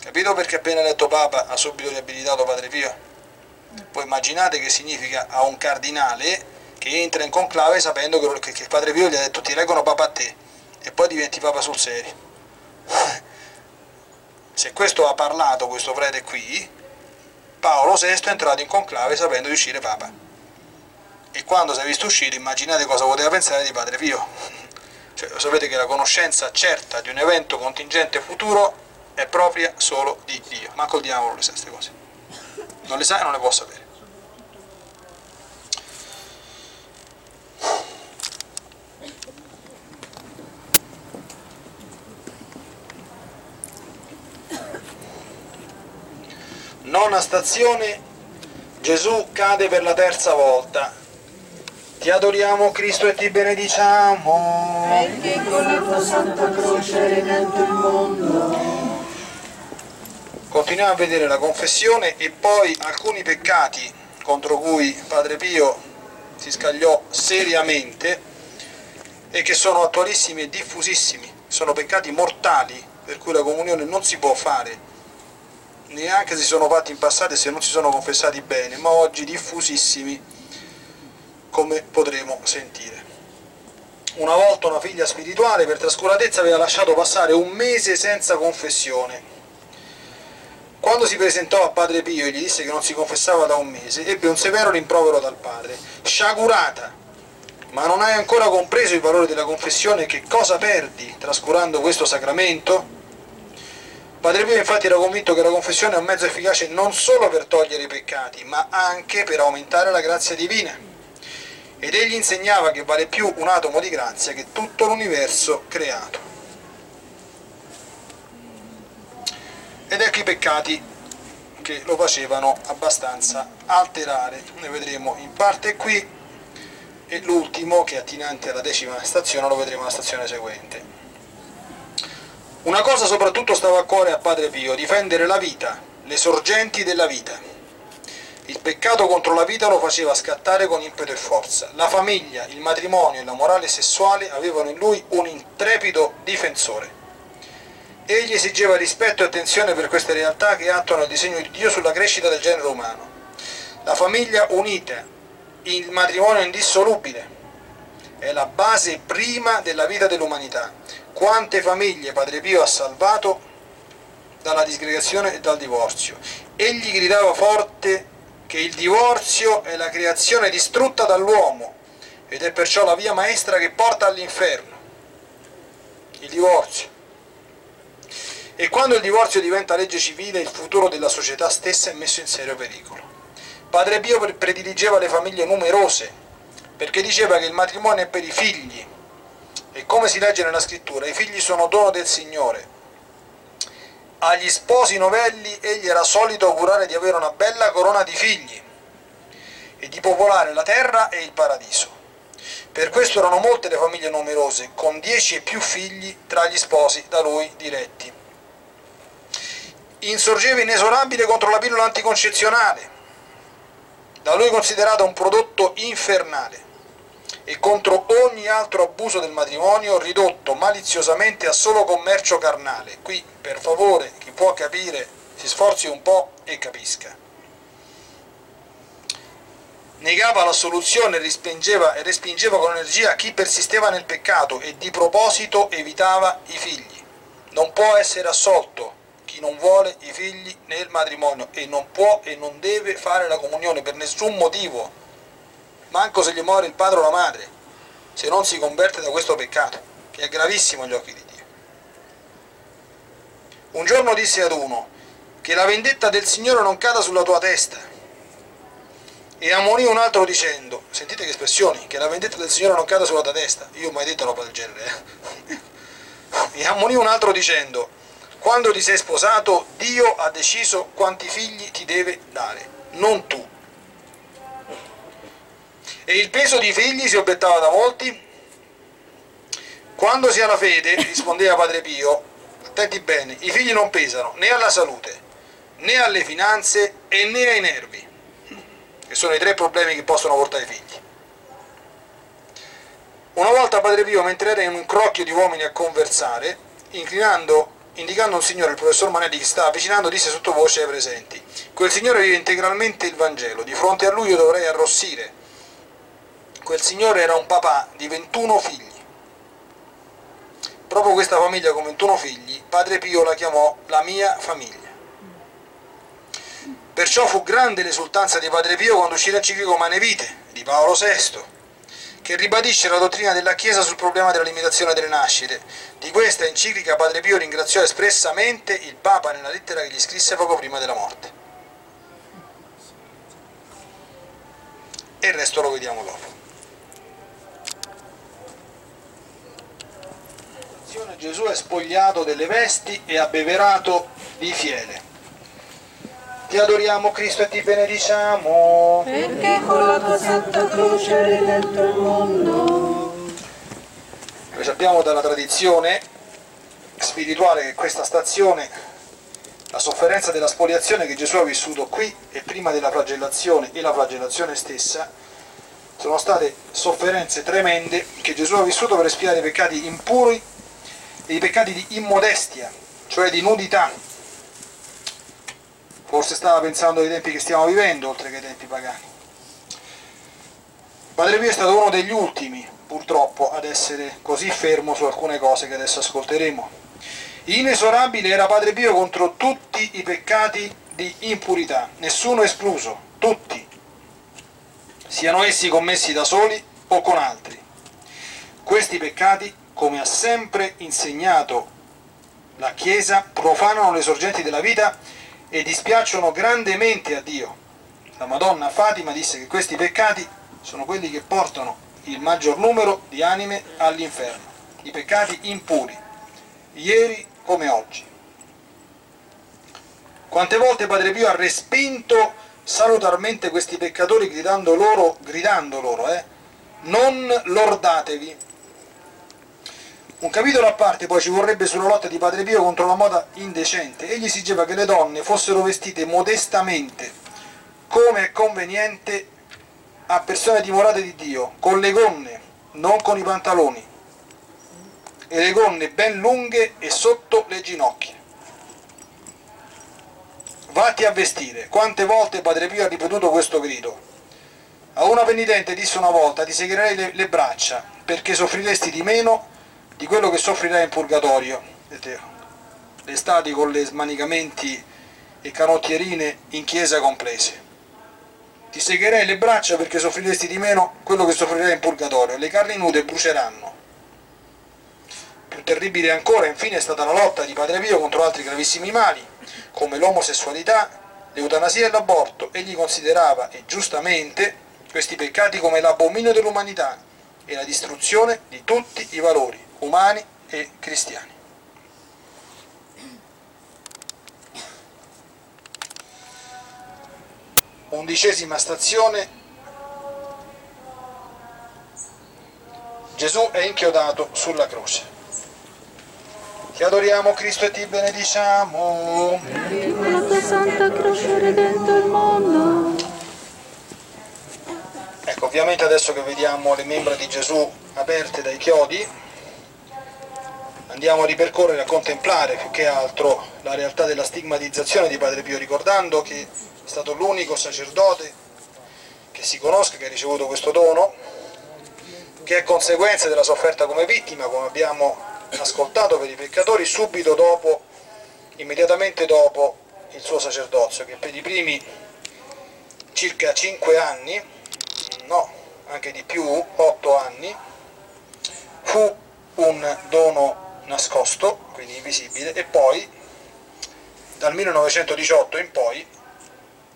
Capito perché appena eletto Papa ha subito riabilitato Padre Pio? Poi immaginate che significa a un cardinale che entra in conclave sapendo che, che Padre Pio gli ha detto ti reggono Papa a te e poi diventi Papa sul serio. Se questo ha parlato, questo prete qui, Paolo VI è entrato in conclave sapendo di uscire Papa e quando si è visto uscire immaginate cosa poteva pensare di Padre Pio. Cioè, sapete che la conoscenza certa di un evento contingente futuro è propria solo di Dio. Manco il diavolo le sa queste cose. Non le sa e non le può sapere. Nona stazione, Gesù cade per la terza volta. Ti adoriamo Cristo e ti benediciamo. Perché con la tua santa croce hai redento il mondo. Continuiamo a vedere la confessione e poi alcuni peccati contro cui Padre Pio si scagliò seriamente e che sono attualissimi e diffusissimi. Sono peccati mortali per cui la comunione non si può fare, neanche se sono fatti in passato e se non si sono confessati bene, ma oggi diffusissimi come potremo sentire. Una volta una figlia spirituale per trascuratezza aveva lasciato passare un mese senza confessione. Quando si presentò a padre Pio e gli disse che non si confessava da un mese, ebbe un severo rimprovero dal padre. Sciagurata! Ma non hai ancora compreso i valori della confessione che cosa perdi trascurando questo sacramento? Padre Pio infatti era convinto che la confessione è un mezzo efficace non solo per togliere i peccati, ma anche per aumentare la grazia divina ed egli insegnava che vale più un atomo di grazia che tutto l'universo creato. Ed ecco i peccati che lo facevano abbastanza alterare, ne vedremo in parte qui e l'ultimo che è attinente alla decima stazione lo vedremo alla stazione seguente. Una cosa soprattutto stava a cuore a Padre Pio, difendere la vita, le sorgenti della vita. Il peccato contro la vita lo faceva scattare con impeto e forza. La famiglia, il matrimonio e la morale sessuale avevano in lui un intrepido difensore. Egli esigeva rispetto e attenzione per queste realtà che attuano il disegno di Dio sulla crescita del genere umano. La famiglia unita, il matrimonio indissolubile, è la base prima della vita dell'umanità. Quante famiglie Padre Pio ha salvato dalla disgregazione e dal divorzio. Egli gridava forte che il divorzio è la creazione distrutta dall'uomo ed è perciò la via maestra che porta all'inferno. Il divorzio. E quando il divorzio diventa legge civile, il futuro della società stessa è messo in serio pericolo. Padre Pio prediligeva le famiglie numerose, perché diceva che il matrimonio è per i figli. E come si legge nella scrittura, i figli sono dono del Signore. Agli sposi novelli egli era solito augurare di avere una bella corona di figli e di popolare la terra e il paradiso. Per questo erano molte le famiglie numerose, con dieci e più figli tra gli sposi da lui diretti insorgeva inesorabile contro la pillola anticoncezionale, da lui considerata un prodotto infernale, e contro ogni altro abuso del matrimonio ridotto maliziosamente a solo commercio carnale. Qui, per favore, chi può capire, si sforzi un po' e capisca. Negava la soluzione e respingeva, e respingeva con energia chi persisteva nel peccato e di proposito evitava i figli. Non può essere assolto chi non vuole i figli nel matrimonio e non può e non deve fare la comunione per nessun motivo, manco se gli muore il padre o la madre, se non si converte da questo peccato, che è gravissimo agli occhi di Dio. Un giorno disse ad uno, che la vendetta del Signore non cada sulla tua testa. E ammonì un altro dicendo, sentite che espressioni, che la vendetta del Signore non cada sulla tua testa. Io ho mai detto roba del genere. Eh? E ammonì un altro dicendo, quando ti sei sposato, Dio ha deciso quanti figli ti deve dare, non tu. E il peso di figli si obiettava da molti? Quando si ha la fede, rispondeva Padre Pio, attenti bene, i figli non pesano né alla salute, né alle finanze e né ai nervi, che sono i tre problemi che possono portare i figli. Una volta Padre Pio, mentre era in un crocchio di uomini a conversare, inclinando indicando un signore, il professor Manetti, che stava avvicinando, disse sottovoce ai presenti: Quel signore vive integralmente il Vangelo, di fronte a lui io dovrei arrossire. Quel signore era un papà di 21 figli. Proprio questa famiglia con 21 figli, Padre Pio la chiamò la mia famiglia. Perciò fu grande l'esultanza di Padre Pio quando uscì l'enciclico Manevite di Paolo VI che ribadisce la dottrina della Chiesa sul problema della limitazione delle nascite. Di questa enciclica Padre Pio ringraziò espressamente il Papa nella lettera che gli scrisse poco prima della morte. E il resto lo vediamo dopo. Gesù è spogliato delle vesti e abbeverato di fiele. Ti adoriamo Cristo e ti benediciamo. Perché con la tua santa croce hai redento il mondo. Noi sappiamo dalla tradizione spirituale che questa stazione, la sofferenza della spoliazione che Gesù ha vissuto qui e prima della flagellazione e la flagellazione stessa, sono state sofferenze tremende che Gesù ha vissuto per espiare i peccati impuri e i peccati di immodestia, cioè di nudità, forse stava pensando ai tempi che stiamo vivendo, oltre che ai tempi pagani. Padre Pio è stato uno degli ultimi, purtroppo, ad essere così fermo su alcune cose che adesso ascolteremo. Inesorabile era Padre Pio contro tutti i peccati di impurità, nessuno escluso, tutti, siano essi commessi da soli o con altri. Questi peccati, come ha sempre insegnato la Chiesa, profanano le sorgenti della vita e dispiacciono grandemente a Dio. La Madonna Fatima disse che questi peccati sono quelli che portano il maggior numero di anime all'inferno, i peccati impuri, ieri come oggi. Quante volte Padre Pio ha respinto salutarmente questi peccatori gridando loro, gridando loro, eh, non lordatevi, un capitolo a parte poi ci vorrebbe sulla lotta di Padre Pio contro la moda indecente. Egli esigeva che le donne fossero vestite modestamente, come è conveniente a persone dimorate di Dio, con le gonne, non con i pantaloni. e le gonne ben lunghe e sotto le ginocchia. Vatti a vestire. Quante volte Padre Pio ha ripetuto questo grido? A una penitente disse una volta ti segherei le, le braccia perché soffriresti di meno di quello che soffrirai in purgatorio. Le estati con le smanicamenti e canottierine in chiesa comprese. Ti segherei le braccia perché soffriresti di meno quello che soffrirai in purgatorio. Le carni nude bruceranno. Più terribile ancora, infine, è stata la lotta di Padre Pio contro altri gravissimi mali, come l'omosessualità, l'eutanasia e l'aborto. Egli considerava, e giustamente, questi peccati come l'abominio dell'umanità e la distruzione di tutti i valori umani e cristiani. Undicesima stazione. Gesù è inchiodato sulla croce. Ti adoriamo Cristo e ti benediciamo. La tua santa croce redento il mondo. Ecco, ovviamente adesso che vediamo le membra di Gesù aperte dai chiodi, andiamo a ripercorrere, a contemplare più che altro la realtà della stigmatizzazione di Padre Pio, ricordando che è stato l'unico sacerdote che si conosca, che ha ricevuto questo dono, che è conseguenza della sofferta come vittima, come abbiamo ascoltato per i peccatori, subito dopo, immediatamente dopo il suo sacerdozio, che per i primi circa 5 anni, no, anche di più, 8 anni, fu un dono nascosto, quindi invisibile, e poi dal 1918 in poi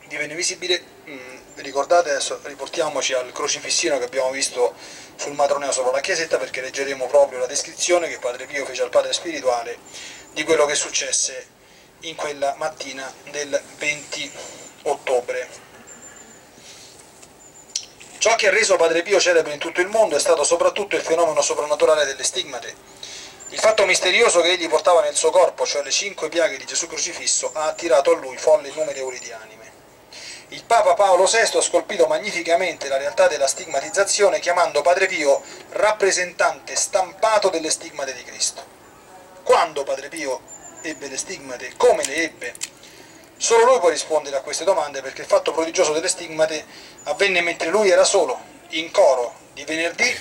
divenne visibile, mh, ricordate adesso, riportiamoci al crocifissino che abbiamo visto sul matroneo sopra la chiesetta perché leggeremo proprio la descrizione che Padre Pio fece al padre spirituale di quello che successe in quella mattina del 20 ottobre. Ciò che ha reso Padre Pio celebre in tutto il mondo è stato soprattutto il fenomeno soprannaturale delle stigmate. Il fatto misterioso che egli portava nel suo corpo, cioè le cinque piaghe di Gesù crocifisso, ha attirato a lui folli innumerevoli di anime. Il Papa Paolo VI ha scolpito magnificamente la realtà della stigmatizzazione chiamando Padre Pio rappresentante stampato delle stigmate di Cristo. Quando Padre Pio ebbe le stigmate? Come le ebbe? Solo lui può rispondere a queste domande perché il fatto prodigioso delle stigmate avvenne mentre lui era solo, in coro, di venerdì,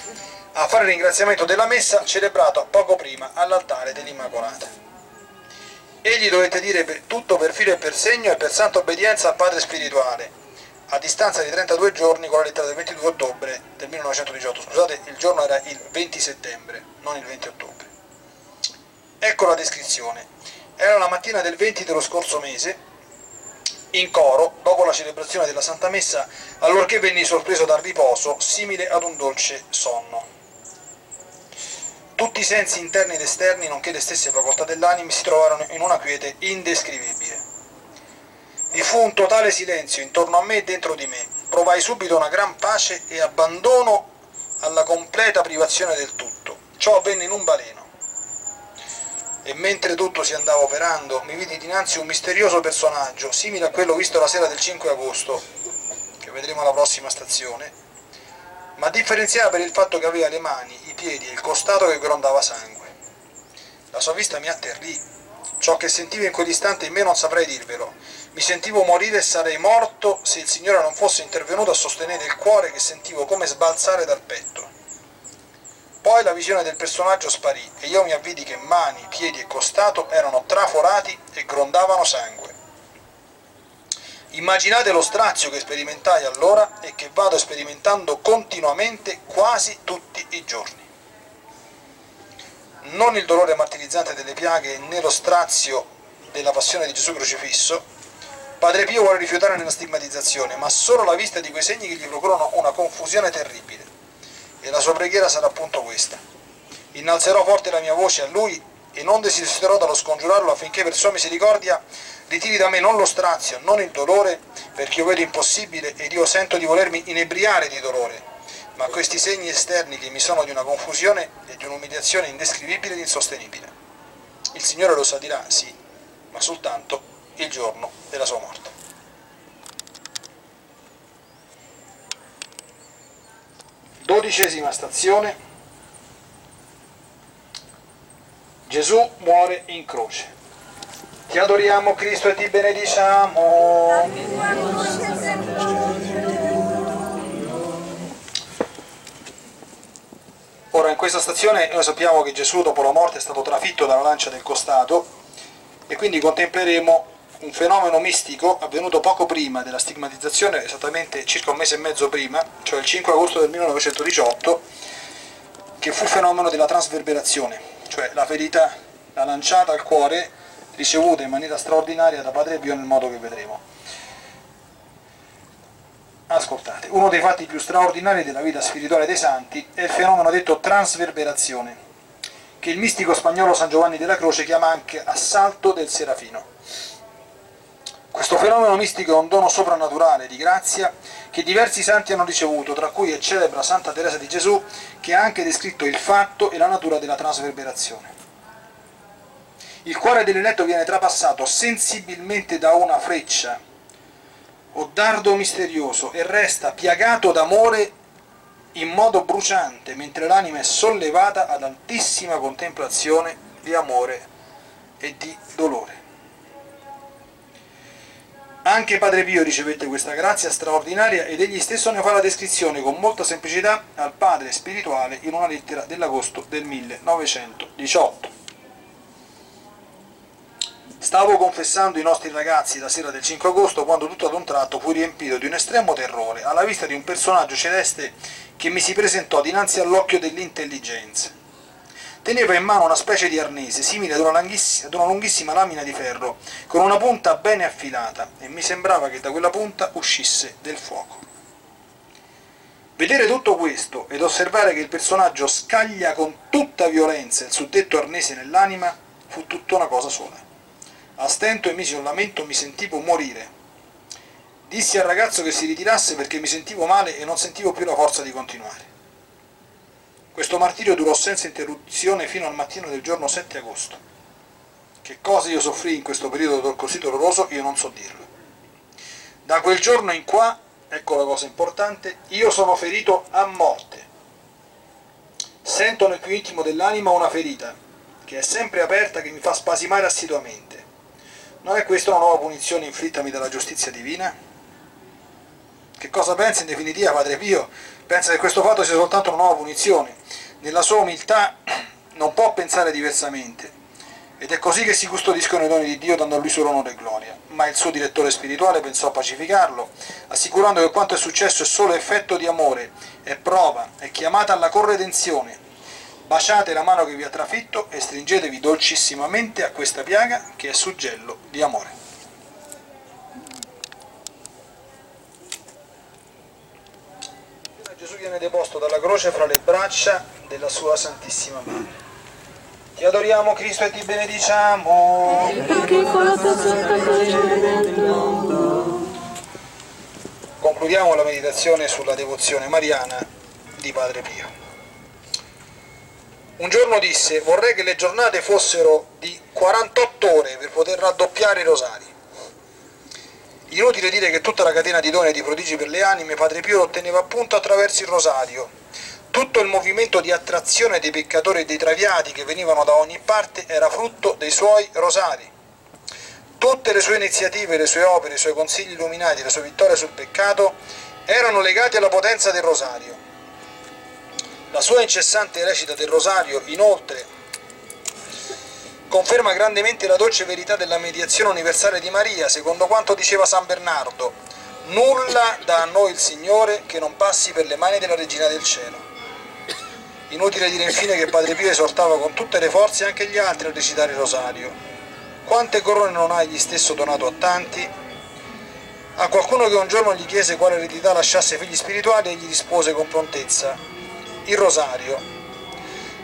a fare il ringraziamento della messa celebrato poco prima all'altare dell'Immacolata. Egli dovette dire tutto per filo e per segno e per santa obbedienza al Padre spirituale, a distanza di 32 giorni con la lettera del 22 ottobre del 1918. Scusate, il giorno era il 20 settembre, non il 20 ottobre. Ecco la descrizione. Era la mattina del 20 dello scorso mese, in coro, dopo la celebrazione della Santa Messa, allorché venni sorpreso dal riposo, simile ad un dolce sonno. Tutti i sensi interni ed esterni, nonché le stesse facoltà dell'anima, si trovarono in una quiete indescrivibile. Vi fu un totale silenzio intorno a me e dentro di me. Provai subito una gran pace e abbandono alla completa privazione del tutto. Ciò avvenne in un baleno. E mentre tutto si andava operando, mi vidi dinanzi un misterioso personaggio, simile a quello visto la sera del 5 agosto, che vedremo alla prossima stazione, ma differenziava per il fatto che aveva le mani, i piedi e il costato che grondava sangue. La sua vista mi atterrì. Ciò che sentivo in quell'istante in me non saprei dirvelo. Mi sentivo morire e sarei morto se il Signore non fosse intervenuto a sostenere il cuore che sentivo come sbalzare dal petto. Poi la visione del personaggio sparì e io mi avvidi che mani, piedi e costato erano traforati e grondavano sangue. Immaginate lo strazio che sperimentai allora e che vado sperimentando continuamente quasi tutti i giorni. Non il dolore martirizzante delle piaghe né lo strazio della passione di Gesù crocifisso, Padre Pio vuole rifiutare nella stigmatizzazione, ma solo la vista di quei segni che gli procurano una confusione terribile. E la sua preghiera sarà appunto questa. Innalzerò forte la mia voce a lui e non desisterò dallo scongiurarlo affinché per sua misericordia ritiri da me non lo strazio, non il dolore, perché io vedo impossibile ed io sento di volermi inebriare di dolore, ma questi segni esterni che mi sono di una confusione e di un'umiliazione indescrivibile ed insostenibile. Il Signore lo sa dirà, sì, ma soltanto il giorno della sua morte. Dodicesima stazione. Gesù muore in croce. Ti adoriamo Cristo e ti benediciamo. Ora in questa stazione noi sappiamo che Gesù dopo la morte è stato trafitto dalla lancia del costato e quindi contempleremo un fenomeno mistico avvenuto poco prima della stigmatizzazione, esattamente circa un mese e mezzo prima, cioè il 5 agosto del 1918, che fu il fenomeno della trasverberazione, cioè la ferita, la lanciata al cuore ricevuta in maniera straordinaria da Padre Pio nel modo che vedremo. Ascoltate, uno dei fatti più straordinari della vita spirituale dei santi è il fenomeno detto transverberazione, che il mistico spagnolo San Giovanni della Croce chiama anche assalto del serafino. Questo fenomeno mistico è un dono soprannaturale di grazia che diversi santi hanno ricevuto, tra cui è celebra Santa Teresa di Gesù, che ha anche descritto il fatto e la natura della trasverberazione. Il cuore dell'eletto viene trapassato sensibilmente da una freccia o dardo misterioso e resta piagato d'amore in modo bruciante, mentre l'anima è sollevata ad altissima contemplazione di amore e di dolore. Anche Padre Pio ricevette questa grazia straordinaria ed egli stesso ne fa la descrizione con molta semplicità al padre spirituale in una lettera dell'agosto del 1918. Stavo confessando i nostri ragazzi la sera del 5 agosto quando tutto ad un tratto fui riempito di un estremo terrore alla vista di un personaggio celeste che mi si presentò dinanzi all'occhio dell'intelligenza. Teneva in mano una specie di arnese simile ad una, ad una lunghissima lamina di ferro con una punta bene affilata e mi sembrava che da quella punta uscisse del fuoco. Vedere tutto questo ed osservare che il personaggio scaglia con tutta violenza il suddetto arnese nell'anima fu tutta una cosa sola. A stento emisi un lamento, mi sentivo morire. Dissi al ragazzo che si ritirasse perché mi sentivo male e non sentivo più la forza di continuare. Questo martirio durò senza interruzione fino al mattino del giorno 7 agosto. Che cosa io soffrì in questo periodo così doloroso io non so dirlo. Da quel giorno in qua, ecco la cosa importante, io sono ferito a morte. Sento nel più intimo dell'anima una ferita, che è sempre aperta, che mi fa spasimare assiduamente. Non è questa una nuova punizione inflittami dalla giustizia divina? Che cosa pensa in definitiva Padre Pio? Pensa che questo fatto sia soltanto una nuova punizione. Nella sua umiltà non può pensare diversamente. Ed è così che si custodiscono i doni di Dio dando a lui solo onore e gloria. Ma il suo direttore spirituale pensò a pacificarlo, assicurando che quanto è successo è solo effetto di amore, è prova, è chiamata alla corredenzione, Baciate la mano che vi ha trafitto e stringetevi dolcissimamente a questa piaga che è suggello di amore. Gesù viene deposto dalla croce fra le braccia della sua Santissima Madre. Ti adoriamo Cristo e ti benediciamo. Concludiamo la meditazione sulla devozione mariana di Padre Pio. Un giorno disse vorrei che le giornate fossero di 48 ore per poter raddoppiare i rosari. Inutile dire che tutta la catena di doni e di prodigi per le anime Padre Pio otteneva appunto attraverso il rosario. Tutto il movimento di attrazione dei peccatori e dei traviati che venivano da ogni parte era frutto dei suoi rosari. Tutte le sue iniziative, le sue opere, i suoi consigli illuminati, le sue vittorie sul peccato erano legati alla potenza del rosario la sua incessante recita del rosario, inoltre, conferma grandemente la dolce verità della mediazione universale di Maria, secondo quanto diceva San Bernardo, nulla dà a noi il Signore che non passi per le mani della Regina del Cielo. Inutile dire infine che Padre Pio esortava con tutte le forze anche gli altri a recitare il rosario. Quante corone non ha egli stesso donato a tanti? A qualcuno che un giorno gli chiese quale eredità lasciasse figli spirituali, egli rispose con prontezza, il rosario.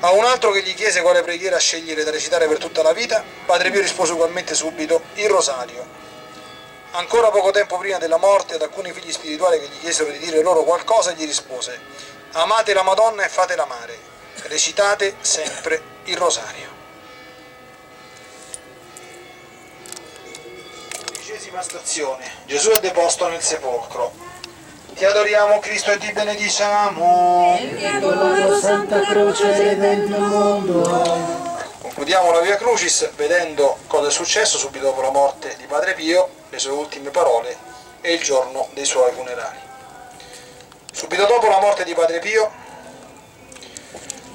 A un altro che gli chiese quale preghiera scegliere da recitare per tutta la vita, Padre Pio rispose ugualmente subito il rosario. Ancora poco tempo prima della morte, ad alcuni figli spirituali che gli chiesero di dire loro qualcosa, gli rispose Amate la Madonna e fatela amare, recitate sempre il rosario. Dodicesima stazione. Gesù è deposto nel sepolcro. Ti adoriamo Cristo e ti benediciamo. Con la tua Santa Croce il mondo. Concludiamo la Via Crucis vedendo cosa è successo subito dopo la morte di Padre Pio, le sue ultime parole e il giorno dei suoi funerali. Subito dopo la morte di Padre Pio,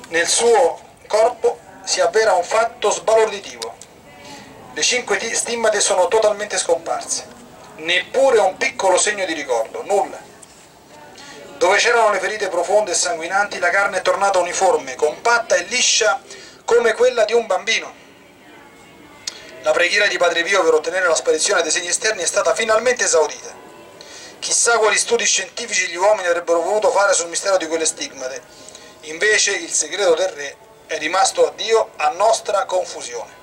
nel suo corpo si avvera un fatto sbalorditivo. Le cinque stimmate sono totalmente scomparse, neppure un piccolo segno di ricordo, nulla. Dove c'erano le ferite profonde e sanguinanti, la carne è tornata uniforme, compatta e liscia come quella di un bambino. La preghiera di Padre Pio per ottenere la sparizione dei segni esterni è stata finalmente esaudita. Chissà quali studi scientifici gli uomini avrebbero voluto fare sul mistero di quelle stigmate. Invece il segreto del re è rimasto a Dio a nostra confusione.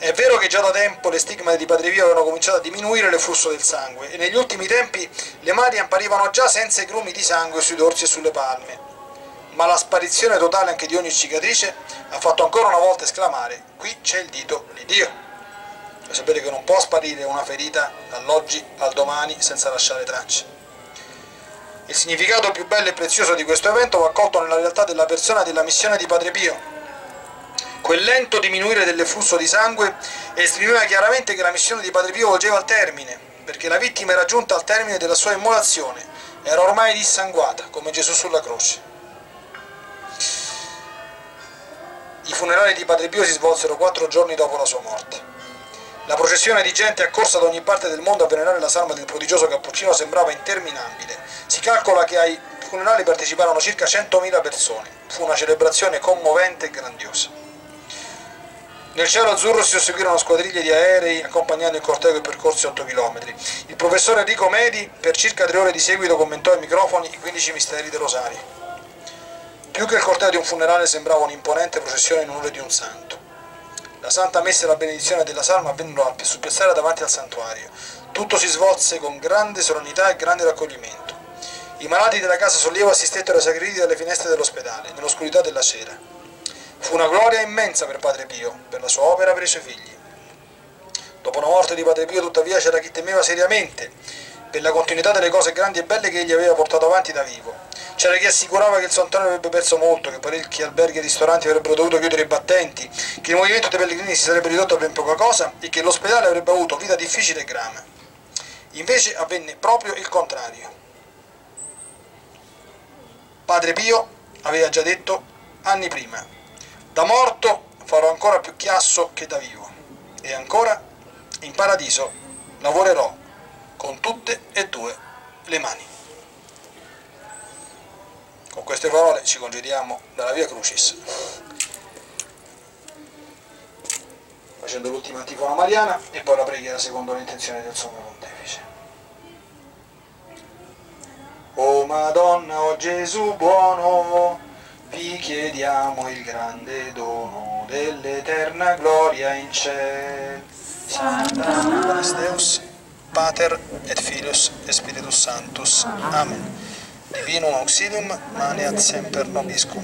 È vero che già da tempo le stigmate di Padre Pio avevano cominciato a diminuire il flusso del sangue e negli ultimi tempi le mani apparivano già senza i grumi di sangue sui dorsi e sulle palme, ma la sparizione totale anche di ogni cicatrice ha fatto ancora una volta esclamare qui c'è il dito di Dio. Lo sapete che non può sparire una ferita dall'oggi al domani senza lasciare tracce. Il significato più bello e prezioso di questo evento va accolto nella realtà della persona della missione di Padre Pio. Quel lento diminuire del flusso di sangue esprimeva chiaramente che la missione di Padre Pio volgeva al termine, perché la vittima era giunta al termine della sua immolazione, era ormai dissanguata, come Gesù sulla croce. I funerali di Padre Pio si svolsero quattro giorni dopo la sua morte. La processione di gente accorsa da ogni parte del mondo a venerare la salma del prodigioso cappuccino sembrava interminabile. Si calcola che ai funerali parteciparono circa 100.000 persone. Fu una celebrazione commovente e grandiosa. Nel cielo azzurro si susseguirono squadriglie di aerei accompagnando il corteo che percorse 8 km. Il professore Enrico Medi per circa tre ore di seguito commentò ai microfoni i 15 misteri del rosario. Più che il corteo di un funerale sembrava un'imponente processione in onore di un santo. La santa messa e la benedizione della salma avvennero sul piazzale davanti al santuario. Tutto si svolse con grande solennità e grande raccoglimento. I malati della casa sollievo assistettero ai sacrifici dalle finestre dell'ospedale, nell'oscurità della sera. Fu una gloria immensa per Padre Pio, per la sua opera, per i suoi figli. Dopo la morte di Padre Pio, tuttavia, c'era chi temeva seriamente per la continuità delle cose grandi e belle che egli aveva portato avanti da vivo c'era chi assicurava che il Sant'Antonio avrebbe perso molto, che parecchi alberghi e ristoranti avrebbero dovuto chiudere i battenti, che il movimento dei pellegrini si sarebbe ridotto a ben poca cosa e che l'ospedale avrebbe avuto vita difficile e grama. Invece avvenne proprio il contrario. Padre Pio aveva già detto anni prima, da morto farò ancora più chiasso che da vivo. E ancora, in paradiso lavorerò con tutte e due le mani. Con queste parole ci congediamo dalla via Crucis. Facendo l'ultima antifona mariana e poi la preghiera secondo l'intenzione del Sommo Pontefice. O Madonna, o Gesù buono, vi chiediamo il grande dono dell'eterna gloria in ciel. Santa Maris Deus, Pater et Filius et Spiritus Sanctus. Amen. Divinum auxilium, maneat semper nobiscum.